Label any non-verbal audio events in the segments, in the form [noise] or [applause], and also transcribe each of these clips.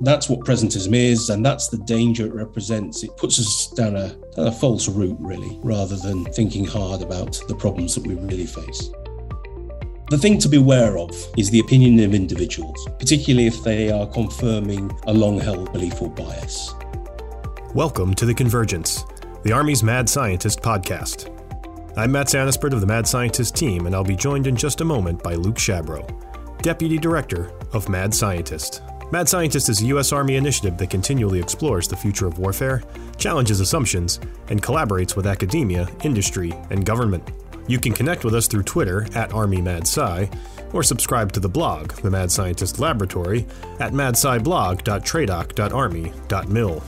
That's what presentism is, and that's the danger it represents. It puts us down a, down a false route, really, rather than thinking hard about the problems that we really face. The thing to be aware of is the opinion of individuals, particularly if they are confirming a long held belief or bias. Welcome to The Convergence, the Army's Mad Scientist podcast. I'm Matt Santaspirt of the Mad Scientist team, and I'll be joined in just a moment by Luke Shabro, Deputy Director of Mad Scientist. Mad Scientist is a U.S. Army initiative that continually explores the future of warfare, challenges assumptions, and collaborates with academia, industry, and government. You can connect with us through Twitter at ArmyMadSci or subscribe to the blog, The Mad Scientist Laboratory, at madsciblog.tradoc.army.mil.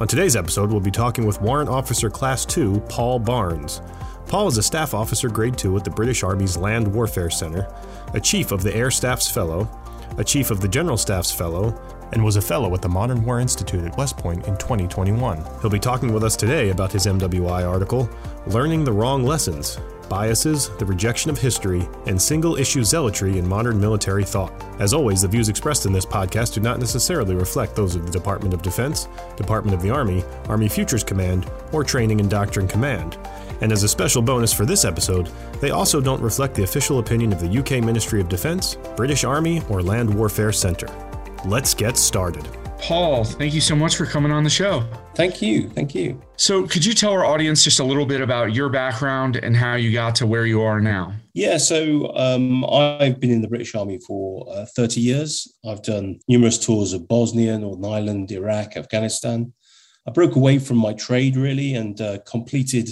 On today's episode, we'll be talking with Warrant Officer Class 2 Paul Barnes. Paul is a Staff Officer Grade 2 at the British Army's Land Warfare Center, a Chief of the Air Staff's Fellow, a Chief of the General Staff's Fellow, and was a fellow at the Modern War Institute at West Point in 2021. He'll be talking with us today about his MWI article, Learning the Wrong Lessons biases, the rejection of history, and single issue zealotry in modern military thought. As always, the views expressed in this podcast do not necessarily reflect those of the Department of Defense, Department of the Army, Army Futures Command, or Training and Doctrine Command. And as a special bonus for this episode, they also don't reflect the official opinion of the UK Ministry of Defence, British Army, or Land Warfare Centre. Let's get started. Paul, thank you so much for coming on the show. Thank you. Thank you. So, could you tell our audience just a little bit about your background and how you got to where you are now? Yeah, so um, I've been in the British Army for uh, 30 years. I've done numerous tours of Bosnia, Northern Ireland, Iraq, Afghanistan. I broke away from my trade really and uh, completed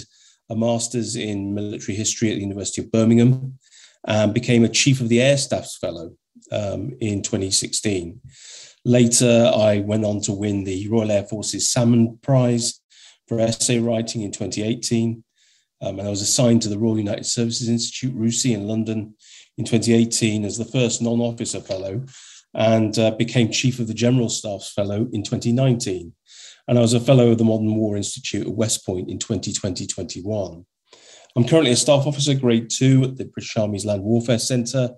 a master's in military history at the University of Birmingham and became a Chief of the Air Staff's Fellow um, in 2016. Later, I went on to win the Royal Air Force's Salmon Prize for essay writing in 2018. Um, and I was assigned to the Royal United Services Institute, RUSI, in London in 2018 as the first non officer fellow and uh, became Chief of the General Staff's Fellow in 2019. And I was a Fellow of the Modern War Institute at West Point in 2020 21. I'm currently a Staff Officer, Grade 2 at the British Army's Land Warfare Centre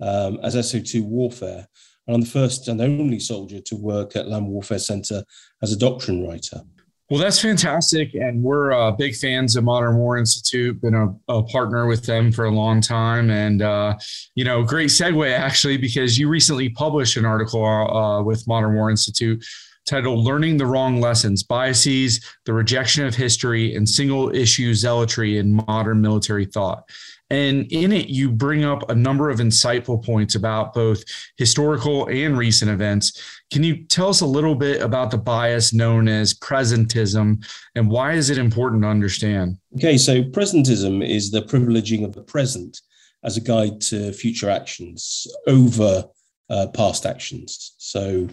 um, as SO2 Warfare and I'm the first and only soldier to work at Land Warfare Center as a doctrine writer. Well, that's fantastic. And we're uh, big fans of Modern War Institute, been a, a partner with them for a long time. And, uh, you know, great segue actually, because you recently published an article uh, with Modern War Institute titled Learning the Wrong Lessons Biases, the Rejection of History, and Single Issue Zealotry in Modern Military Thought. And in it, you bring up a number of insightful points about both historical and recent events. Can you tell us a little bit about the bias known as presentism and why is it important to understand? Okay, so presentism is the privileging of the present as a guide to future actions over uh, past actions. So,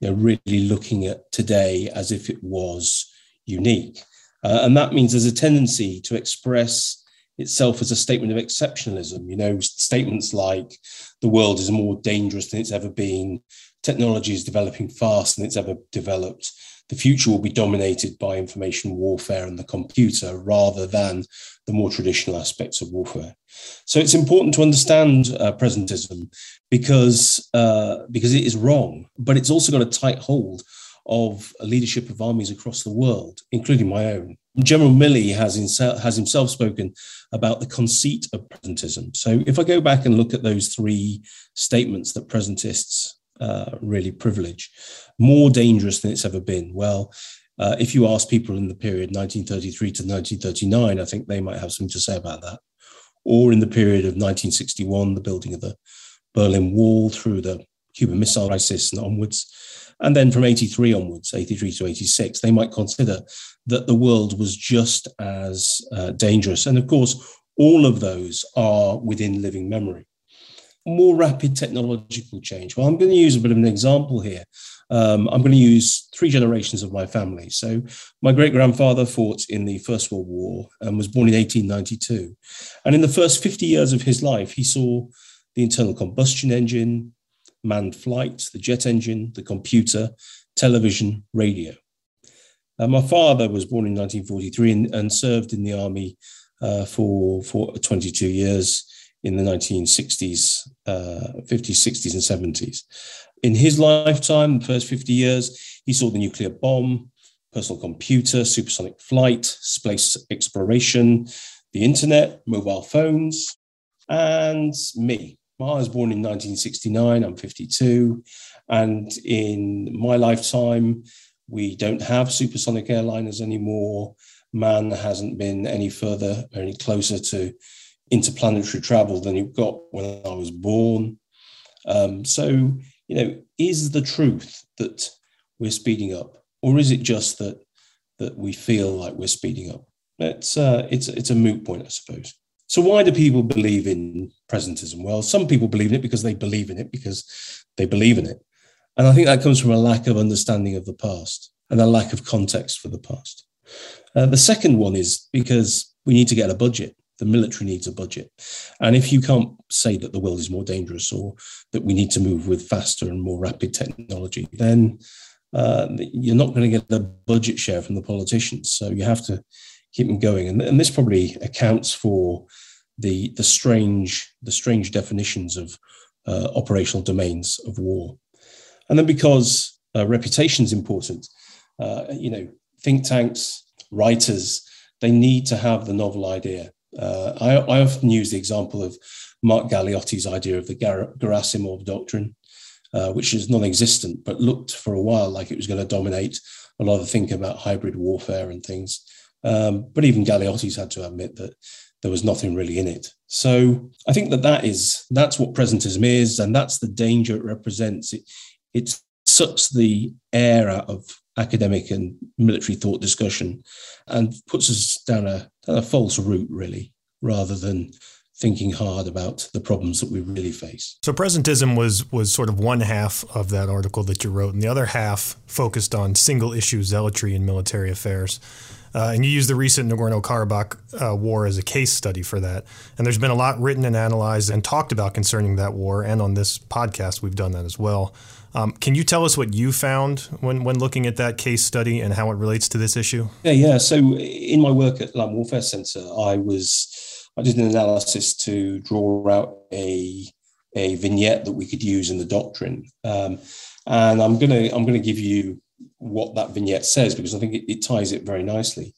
you know, really looking at today as if it was unique. Uh, and that means there's a tendency to express itself as a statement of exceptionalism. You know, statements like the world is more dangerous than it's ever been, technology is developing faster than it's ever developed. The future will be dominated by information warfare and the computer rather than the more traditional aspects of warfare. So it's important to understand uh, presentism because uh, because it is wrong, but it's also got a tight hold of leadership of armies across the world, including my own. General Milley has, himself, has himself spoken about the conceit of presentism. So if I go back and look at those three statements that presentists uh, really privilege, more dangerous than it's ever been. Well, uh, if you ask people in the period 1933 to 1939, I think they might have something to say about that. Or in the period of 1961, the building of the Berlin Wall through the Cuban Missile Crisis and onwards. And then from 83 onwards, 83 to 86, they might consider that the world was just as uh, dangerous. And of course, all of those are within living memory. More rapid technological change. Well, I'm going to use a bit of an example here. Um, I'm going to use three generations of my family. So, my great grandfather fought in the First World War and was born in 1892. And in the first 50 years of his life, he saw the internal combustion engine, manned flight, the jet engine, the computer, television, radio. Uh, my father was born in 1943 and, and served in the army uh, for, for 22 years in the 1960s, uh, 50s, 60s, and 70s. In his lifetime, the first 50 years, he saw the nuclear bomb, personal computer, supersonic flight, space exploration, the internet, mobile phones, and me. I was born in 1969, I'm 52. And in my lifetime, we don't have supersonic airliners anymore. Man hasn't been any further, or any closer to interplanetary travel than you've got when I was born. Um, so, you know, is the truth that we're speeding up, or is it just that that we feel like we're speeding up? It's uh, it's it's a moot point, I suppose. So, why do people believe in presentism? Well, some people believe in it because they believe in it because they believe in it, and I think that comes from a lack of understanding of the past and a lack of context for the past. Uh, the second one is because we need to get a budget the military needs a budget. And if you can't say that the world is more dangerous or that we need to move with faster and more rapid technology, then uh, you're not going to get the budget share from the politicians. So you have to keep them going. And, and this probably accounts for the the strange the strange definitions of uh, operational domains of war. And then because uh, reputation is important, uh, you know, think tanks, writers, they need to have the novel idea uh, I, I, often use the example of Mark Galeotti's idea of the Gar- Gerasimov doctrine, uh, which is non existent, but looked for a while like it was going to dominate a lot of thinking about hybrid warfare and things. Um, but even Galeotti's had to admit that there was nothing really in it. So I think that that is that's what presentism is, and that's the danger it represents. It it sucks the air out of academic and military thought discussion and puts us down a, down a false route, really, rather than thinking hard about the problems that we really face. So presentism was was sort of one half of that article that you wrote, and the other half focused on single issue zealotry in military affairs. Uh, and you used the recent Nagorno Karabakh uh, war as a case study for that. And there's been a lot written and analyzed and talked about concerning that war. And on this podcast, we've done that as well. Um, can you tell us what you found when, when looking at that case study and how it relates to this issue? Yeah, yeah. So in my work at Land Warfare Centre, I was I did an analysis to draw out a a vignette that we could use in the doctrine, um, and I'm gonna I'm gonna give you what that vignette says because I think it, it ties it very nicely.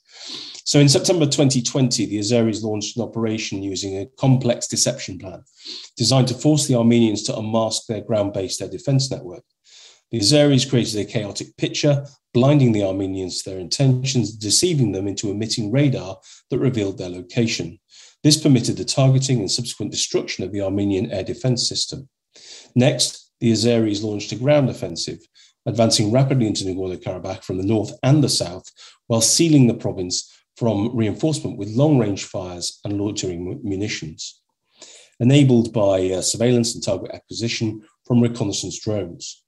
So in September 2020, the Azeris launched an operation using a complex deception plan designed to force the Armenians to unmask their ground based air defense network. The Azeris created a chaotic picture, blinding the Armenians to their intentions, deceiving them into emitting radar that revealed their location. This permitted the targeting and subsequent destruction of the Armenian air defense system. Next, the Azeris launched a ground offensive, advancing rapidly into Nagorno Karabakh from the north and the south, while sealing the province from reinforcement with long range fires and loitering munitions, enabled by uh, surveillance and target acquisition from reconnaissance drones.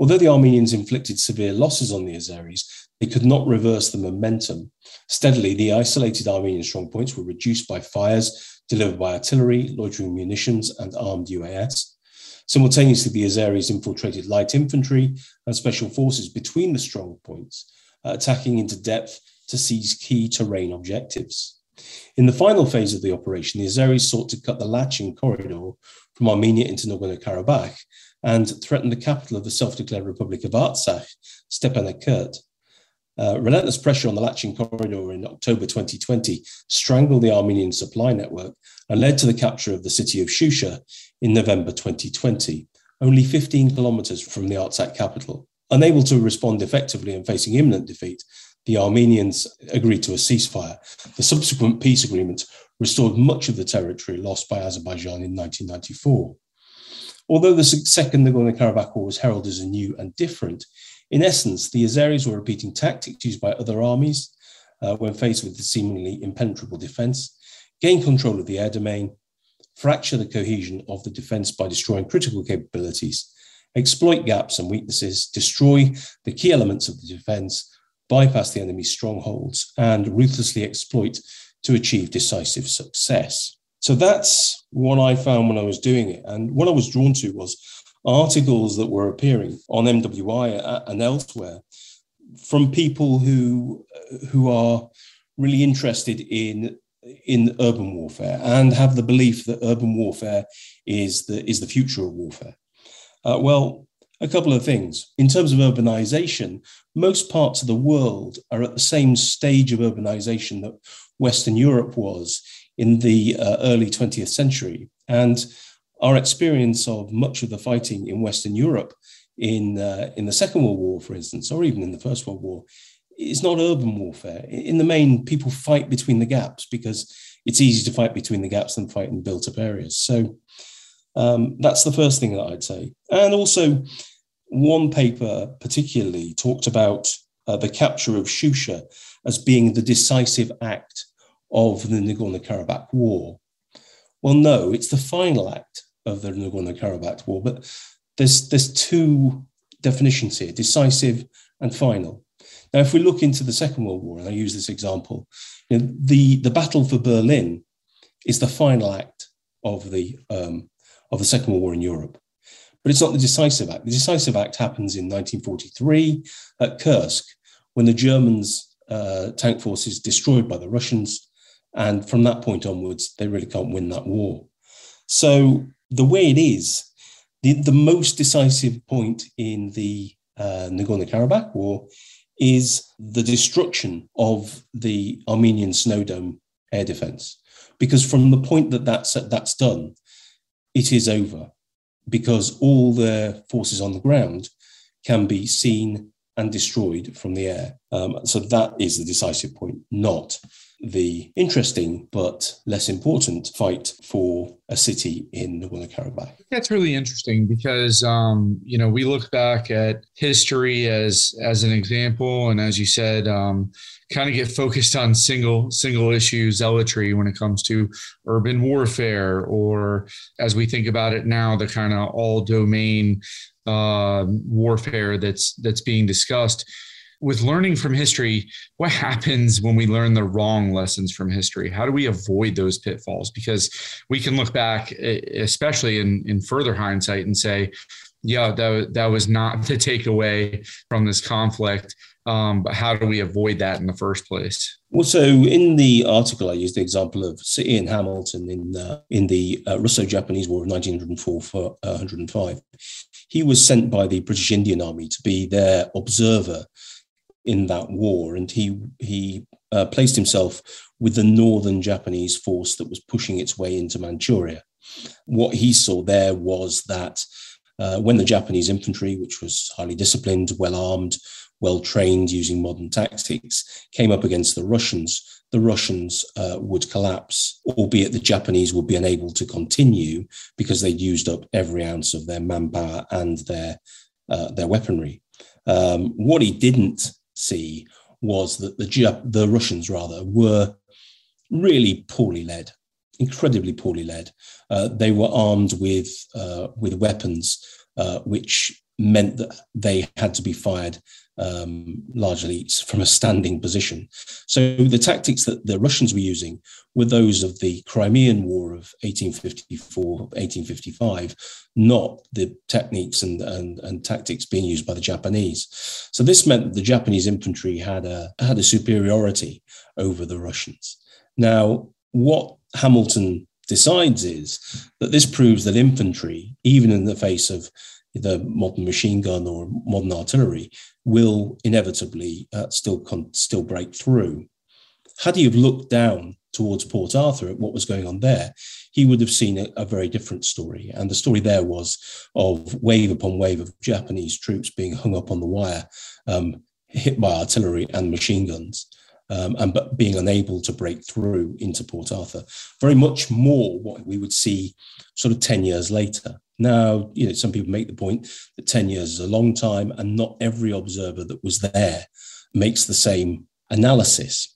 Although the Armenians inflicted severe losses on the Azeris, they could not reverse the momentum. Steadily, the isolated Armenian strongpoints were reduced by fires delivered by artillery, loitering munitions, and armed UAS. Simultaneously, the Azeris infiltrated light infantry and special forces between the strong points, uh, attacking into depth to seize key terrain objectives. In the final phase of the operation, the Azeris sought to cut the Lachin corridor from Armenia into Nagorno Karabakh and threatened the capital of the self declared Republic of Artsakh, Stepanakert. Uh, relentless pressure on the Lachin corridor in October 2020 strangled the Armenian supply network and led to the capture of the city of Shusha in November 2020, only 15 kilometers from the Artsakh capital. Unable to respond effectively and facing imminent defeat, the Armenians agreed to a ceasefire. The subsequent peace agreement restored much of the territory lost by Azerbaijan in 1994. Although the second Nagorno Karabakh war was heralded as new and different, in essence, the Azeris were repeating tactics used by other armies uh, when faced with the seemingly impenetrable defense, gain control of the air domain, fracture the cohesion of the defense by destroying critical capabilities, exploit gaps and weaknesses, destroy the key elements of the defense, bypass the enemy's strongholds, and ruthlessly exploit to achieve decisive success. So that's what I found when I was doing it. And what I was drawn to was articles that were appearing on MWI and elsewhere from people who, who are really interested in, in urban warfare and have the belief that urban warfare is the, is the future of warfare. Uh, well, A couple of things. In terms of urbanization, most parts of the world are at the same stage of urbanization that Western Europe was in the uh, early 20th century. And our experience of much of the fighting in Western Europe in, uh, in the Second World War, for instance, or even in the First World War, is not urban warfare. In the main, people fight between the gaps because it's easy to fight between the gaps than fight in built up areas. So um, that's the first thing that I'd say. And also, one paper particularly talked about uh, the capture of Shusha as being the decisive act of the Nagorno Karabakh War. Well, no, it's the final act of the Nagorno Karabakh War, but there's, there's two definitions here decisive and final. Now, if we look into the Second World War, and I use this example, you know, the, the battle for Berlin is the final act of the, um, of the Second World War in Europe. But it's not the decisive act. The decisive act happens in 1943 at Kursk when the Germans' uh, tank forces destroyed by the Russians. And from that point onwards, they really can't win that war. So the way it is, the, the most decisive point in the uh, Nagorno-Karabakh war is the destruction of the Armenian Snow Dome air defense. Because from the point that that's, that's done, it is over because all their forces on the ground can be seen and destroyed from the air. Um, so that is the decisive point, not the interesting but less important fight for a city in Nagorno-Karabakh. That's really interesting because um, you know we look back at history as as an example, and as you said, um, kind of get focused on single single issue zealotry when it comes to urban warfare, or as we think about it now, the kind of all domain uh, warfare that's that's being discussed with learning from history, what happens when we learn the wrong lessons from history? How do we avoid those pitfalls? Because we can look back, especially in, in further hindsight, and say, yeah, that, that was not [laughs] the takeaway from this conflict. Um, but how do we avoid that in the first place? Well, so in the article, I used the example of Sir Ian Hamilton in uh, in the uh, Russo-Japanese War of 1904 for uh, 105. He was sent by the British Indian Army to be their observer in that war, and he he uh, placed himself with the northern Japanese force that was pushing its way into Manchuria. What he saw there was that uh, when the Japanese infantry, which was highly disciplined, well armed, well trained, using modern tactics, came up against the Russians, the Russians uh, would collapse, albeit the Japanese would be unable to continue because they'd used up every ounce of their manpower and their uh, their weaponry. Um, what he didn't see was that the the Russians rather were really poorly led, incredibly poorly led. Uh, they were armed with uh, with weapons, uh, which meant that they had to be fired um, largely from a standing position. So the tactics that the Russians were using were those of the Crimean War of 1854, 1855, not the techniques and, and, and tactics being used by the Japanese. So this meant that the Japanese infantry had a, had a superiority over the Russians. Now, what Hamilton decides is that this proves that infantry, even in the face of the modern machine gun or modern artillery, will inevitably uh, still con- still break through. Had he have looked down towards Port Arthur at what was going on there, he would have seen a, a, very different story. And the story there was of wave upon wave of Japanese troops being hung up on the wire, um, hit by artillery and machine guns. Um, and but being unable to break through into Port Arthur, very much more what we would see sort of 10 years later. Now, you know, some people make the point that 10 years is a long time, and not every observer that was there makes the same analysis.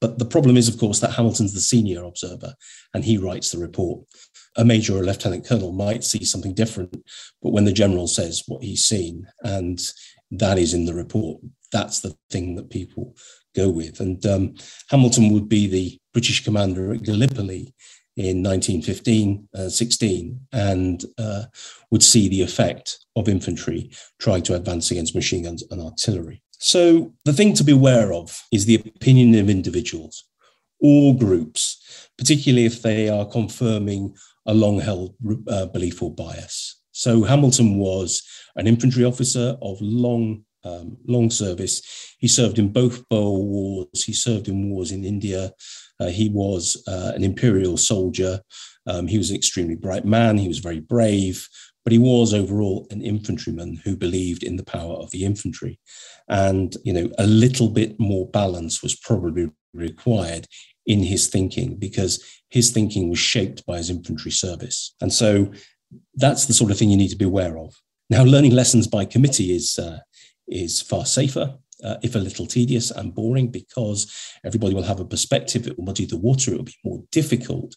But the problem is, of course, that Hamilton's the senior observer and he writes the report. A major or lieutenant colonel might see something different, but when the general says what he's seen and that is in the report, that's the thing that people go with. And um, Hamilton would be the British commander at Gallipoli in 1915 uh, 16 and uh, would see the effect of infantry trying to advance against machine guns and artillery. So, the thing to be aware of is the opinion of individuals or groups, particularly if they are confirming a long held uh, belief or bias. So Hamilton was an infantry officer of long um, long service. He served in both Boer Wars. He served in wars in India. Uh, he was uh, an imperial soldier. Um, he was an extremely bright man. He was very brave, but he was overall an infantryman who believed in the power of the infantry. And, you know, a little bit more balance was probably required in his thinking because his thinking was shaped by his infantry service. And so that's the sort of thing you need to be aware of. Now, learning lessons by committee is uh, is far safer, uh, if a little tedious and boring, because everybody will have a perspective. It will muddy the water. It will be more difficult.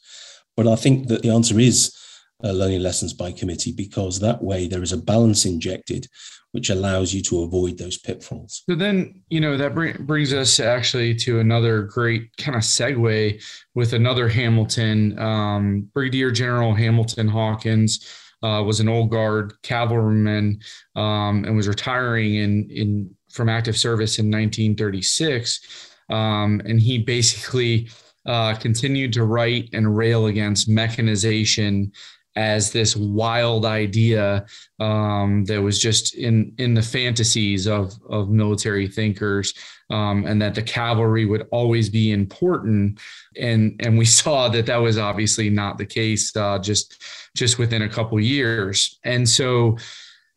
But I think that the answer is uh, learning lessons by committee because that way there is a balance injected which allows you to avoid those pitfalls. So then, you know, that bring, brings us actually to another great kind of segue with another Hamilton, um, Brigadier General Hamilton Hawkins uh, was an old guard cavalryman um, and was retiring in in from active service in 1936. Um, and he basically uh, continued to write and rail against mechanization as this wild idea um, that was just in in the fantasies of of military thinkers, um, and that the cavalry would always be important. And and we [laughs] saw that that was obviously not the case uh, just just within a couple years. And so,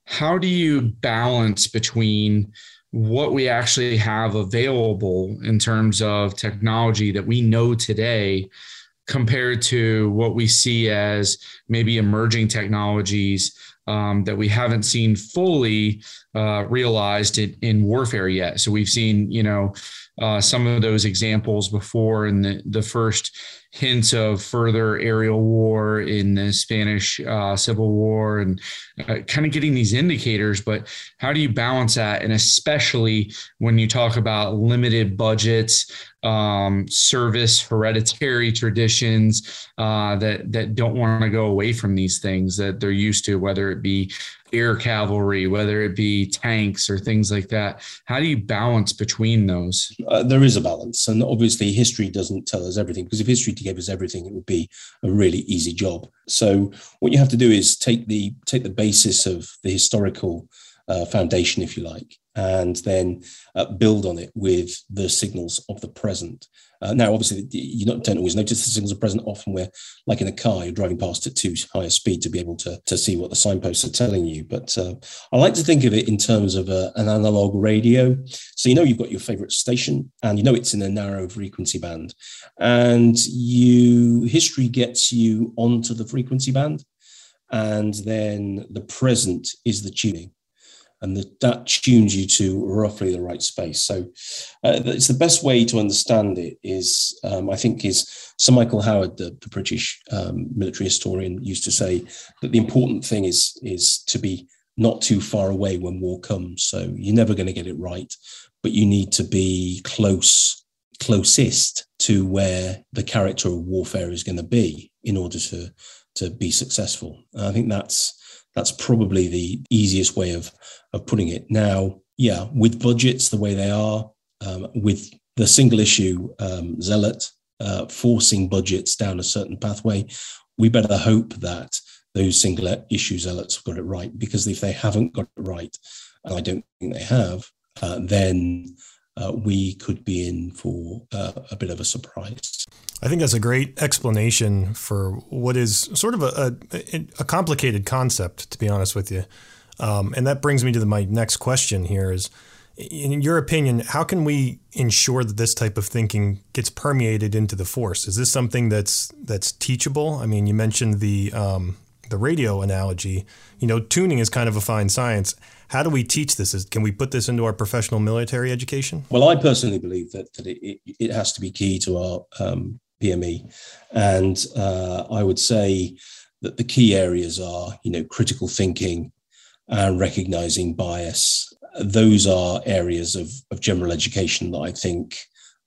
how do you balance between what we actually have available in terms of technology that we know today? Compared to what we see as maybe emerging technologies um, that we haven't seen fully uh, realized in, in, warfare yet. So we've seen, you know, uh, some of those examples before and the, the first hints of further aerial war in the Spanish uh, Civil War and uh, kind of getting these indicators. But how do you balance that? And especially when you talk about limited budgets, um, service, hereditary traditions uh, that that don't want to go away from these things that they're used to, whether it be air cavalry, whether it be tanks or things like that. How do you balance between those? Uh, there is a balance. And obviously, history doesn't tell us everything because if history gave us everything, it would be a really easy job. So, what you have to do is take the, take the basis of the historical uh, foundation, if you like, and then uh, build on it with the signals of the present. Uh, now, obviously, you don't, always notice the signals are present. Often, where, like in a car, you're driving past at too high a speed to be able to, to see what the signposts are telling you. But uh, I like to think of it in terms of a, uh, an analog radio. So, you know, you've got your favorite station and you know it's in a narrow frequency band. And you history gets you onto the frequency band. And then the present is the tuning and the, that tunes you to roughly the right space. So uh, it's the best way to understand it is, um, I think, is Sir Michael Howard, the, the British um, military historian, used to say that the important thing is is to be not too far away when war comes. So you're never going to get it right, but you need to be close, closest to where the character of warfare is going to be in order to to be successful. And I think that's that's probably the easiest way of of putting it. Now, yeah, with budgets the way they are, um, with the single issue um, zealot uh, forcing budgets down a certain pathway, we better hope that those single issue zealots have got it right. Because if they haven't got it right, and I don't think they have, uh, then uh, we could be in for uh, a bit of a surprise. I think that's a great explanation for what is sort of a, a, a complicated concept, to be honest with you. Um, and that brings me to the, my next question here is, in your opinion, how can we ensure that this type of thinking gets permeated into the force? Is this something that's that's teachable? I mean, you mentioned the um, the radio analogy. You know, tuning is kind of a fine science. How do we teach this? Is, can we put this into our professional military education? Well, I personally believe that that it, it has to be key to our um, PME, and uh, I would say that the key areas are, you know, critical thinking, and recognizing bias. Those are areas of, of general education that I think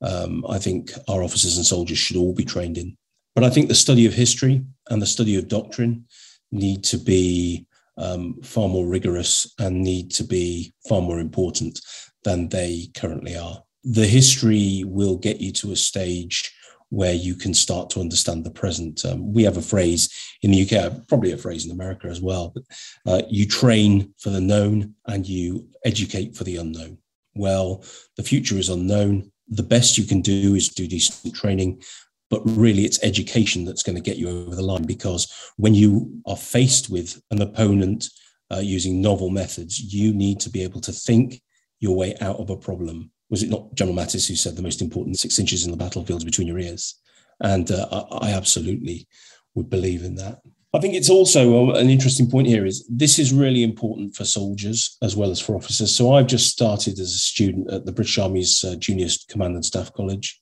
um, I think our officers and soldiers should all be trained in. But I think the study of history and the study of doctrine need to be um, far more rigorous and need to be far more important than they currently are. The history will get you to a stage where you can start to understand the present. Um, we have a phrase in the UK, probably a phrase in America as well, but uh, you train for the known and you educate for the unknown. Well, the future is unknown. The best you can do is do decent training, but really it's education that's going to get you over the line because when you are faced with an opponent uh, using novel methods, you need to be able to think your way out of a problem. Was it not General Mattis who said the most important six inches in the battlefield between your ears? And uh, I, I absolutely would believe in that. I think it's also uh, an interesting point here is this is really important for soldiers as well as for officers. So I've just started as a student at the British Army's uh, Junior Command and Staff College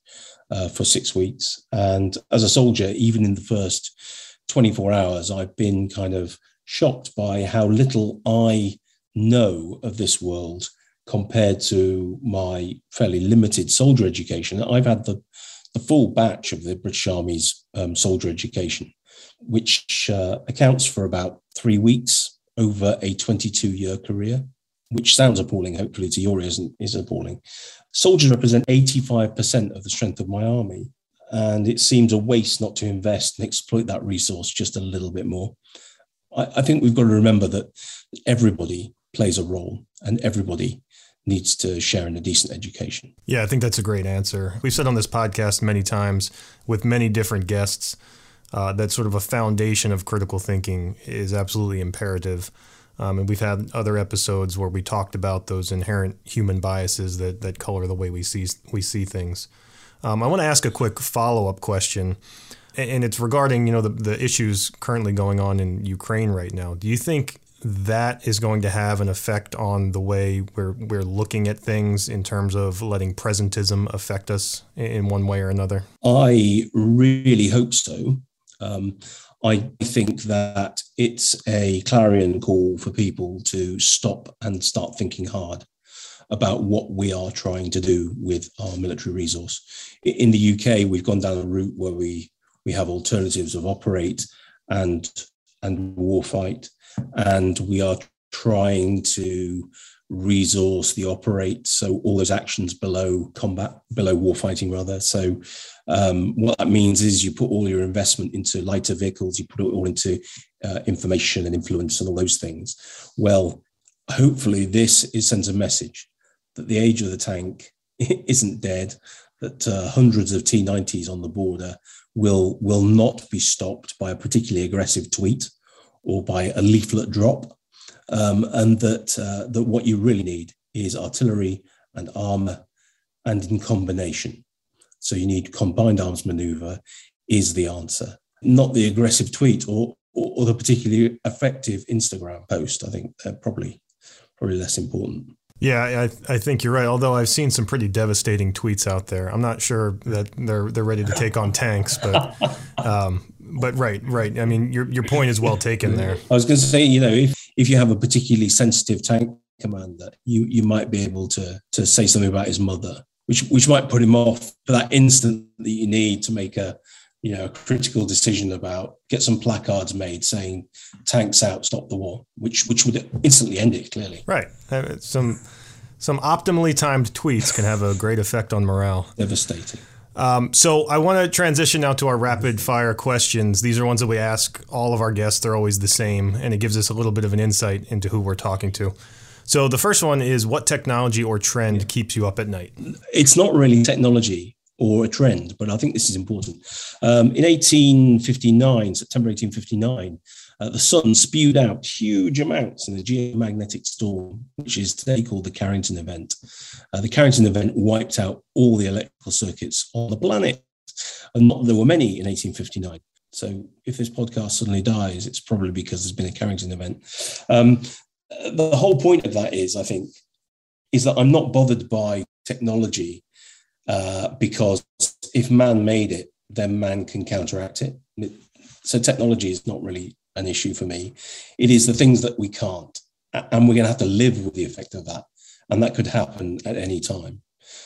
uh, for six weeks. And as a soldier, even in the first 24 hours, I've been kind of shocked by how little I know of this world compared to my fairly limited soldier education. I've had the, the full batch of the British Army's um, soldier education which uh, accounts for about three weeks over a 22 year career, which sounds appalling. Hopefully, to your ears, is appalling. Soldiers represent 85% of the strength of my army. And it seems a waste not to invest and exploit that resource just a little bit more. I, I think we've got to remember that everybody plays a role and everybody needs to share in a decent education. Yeah, I think that's a great answer. We've said on this podcast many times with many different guests uh, that sort of a foundation of critical thinking is absolutely imperative. Um, and we've had other episodes where we talked about those inherent human biases that, that color the way we see we see things. Um, I want to ask a quick follow up question, and it's regarding you know the, the issues currently going on in Ukraine right now. Do you think that is going to have an effect on the way we're we're looking at things in terms of letting presentism affect us in one way or another? I really hope so. Um, I think that it's a clarion call for people to stop and start thinking hard about what we are trying to do with our military resource. In the UK, we've gone down a route where we we have alternatives of operate and and warfight, and we are trying to resource the operate so all those actions below combat below warfighting rather so um, what that means is you put all your investment into lighter vehicles, you put it all into uh, information and influence and all those things. Well, hopefully, this is, sends a message that the age of the tank [laughs] isn't dead, that uh, hundreds of T90s on the border will, will not be stopped by a particularly aggressive tweet or by a leaflet drop, um, and that, uh, that what you really need is artillery and armor and in combination. So you need combined arms maneuver is the answer, not the aggressive tweet or, or, or the particularly effective Instagram post. I think they're probably probably less important. Yeah, I, I think you're right. Although I've seen some pretty devastating tweets out there. I'm not sure that they're they're ready to take on tanks, but um, but right, right. I mean, your your point is well taken there. I was going to say, you know, if if you have a particularly sensitive tank commander, you you might be able to to say something about his mother which which might put him off for that instant that you need to make a you know a critical decision about get some placards made saying tanks out stop the war which which would instantly end it clearly right uh, some some optimally timed tweets can have a great effect on morale devastating um, so I want to transition now to our rapid fire questions. These are ones that we ask all of our guests. They're always the same, and it gives us a little bit of an insight into who we're talking to. So the first one is what technology or trend keeps you up at night? It's not really technology or a trend, but I think this is important. Um, in 1859, September 1859, uh, the sun spewed out huge amounts in the geomagnetic storm, which is today called the Carrington event. Uh, the Carrington event wiped out all the electrical circuits on the planet, and not, there were many in 1859. So if this podcast suddenly dies, it's probably because there's been a Carrington event. Um, the whole point of that is, I think, is that I'm not bothered by technology uh, because if man made it, then man can counteract it. So technology is not really an issue for me. It is the things that we can't, and we're going to have to live with the effect of that, and that could happen at any time.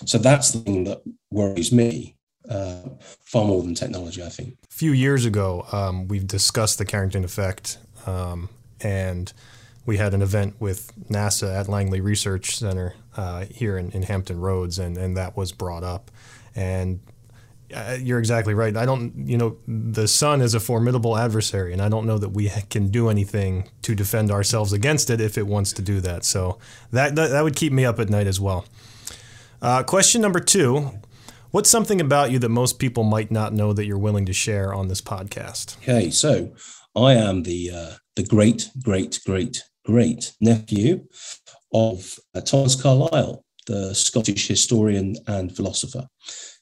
So that's the thing that worries me uh, far more than technology. I think. A few years ago, um, we've discussed the Carrington effect, um, and we had an event with NASA at Langley Research Center uh, here in, in, Hampton Roads, and, and that was brought up. And Uh, you're exactly right. I don't, you know, the sun is a formidable adversary, and I don't know that we can do anything to defend ourselves against it if it wants to do that. So that that, that would keep me up at night as well. Uh, question number two What's something about you that most people might not know that you're willing to share on this podcast? Okay, so I am the uh, the great, great, great, great nephew of uh, Thomas Carlyle, the Scottish historian and philosopher,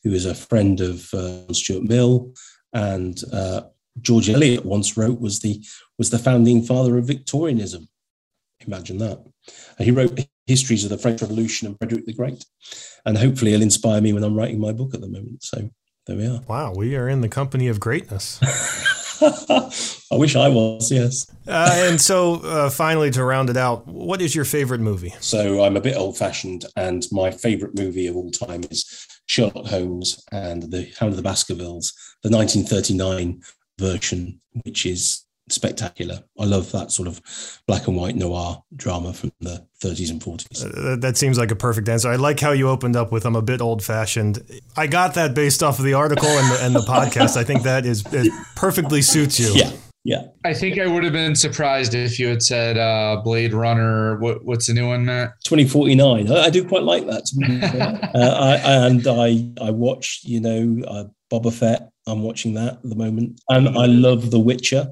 who is a friend of uh, Stuart Mill and uh, George Eliot once wrote was the was the founding father of Victorianism. Imagine that. And he wrote histories of the French Revolution and Frederick the Great. And hopefully it'll inspire me when I'm writing my book at the moment. So there we are. Wow, we are in the company of greatness. [laughs] [laughs] I wish I was, yes. Uh, and so, uh, finally, to round it out, what is your favorite movie? So, I'm a bit old fashioned, and my favorite movie of all time is Sherlock Holmes and the Hound of the Baskervilles, the 1939 version, which is spectacular. I love that sort of black and white noir drama from the 30s and 40s. Uh, that seems like a perfect answer. I like how you opened up with "I'm a bit old fashioned." I got that based off of the article and the, and the [laughs] podcast. I think that is it perfectly suits you. Yeah. Yeah. I think I would have been surprised if you had said uh, Blade Runner. What, what's the new one, Matt? 2049. I, I do quite like that. [laughs] uh, I, and I, I watch, you know, uh, Boba Fett. I'm watching that at the moment. And I love The Witcher.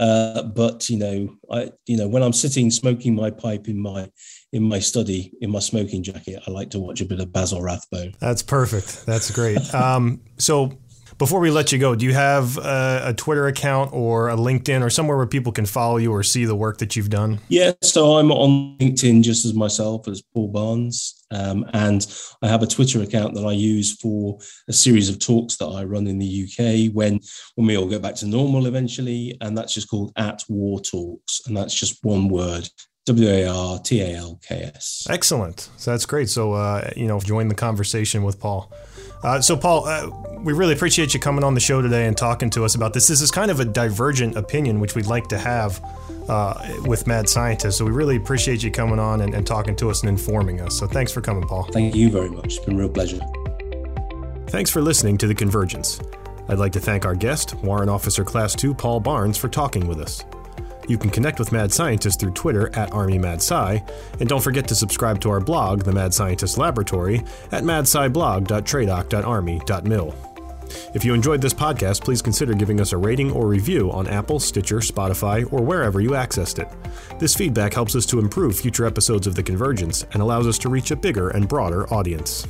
Uh, but you know, I you know when I'm sitting smoking my pipe in my in my study in my smoking jacket, I like to watch a bit of Basil Rathbone. That's perfect. That's great. [laughs] um, so before we let you go, do you have a, a, Twitter account or a LinkedIn or somewhere where people can follow you or see the work that you've done? Yeah, so I'm on LinkedIn just as myself as Paul Barnes, um, and I have a Twitter account that I use for a series of talks that I run in the UK when when we all get back to normal eventually, and that's just called at War Talks, and that's just one word. W A R T A L K S. Excellent. So that's great. So, uh, you know, join the conversation with Paul. Uh, so, Paul, uh, we really appreciate you coming on the show today and talking to us about this. This is kind of a divergent opinion, which we'd like to have uh, with Mad Scientist. So, we really appreciate you coming on and, and talking to us and informing us. So, thanks for coming, Paul. Thank you very much. It's been a real pleasure. Thanks for listening to The Convergence. I'd like to thank our guest, Warrant Officer Class 2 Paul Barnes, for talking with us. You can connect with Mad Scientist through Twitter at ArmyMadSci, and don't forget to subscribe to our blog, The Mad Scientist Laboratory, at madsciblog.tradoc.army.mil. If you enjoyed this podcast, please consider giving us a rating or review on Apple, Stitcher, Spotify, or wherever you accessed it. This feedback helps us to improve future episodes of The Convergence and allows us to reach a bigger and broader audience.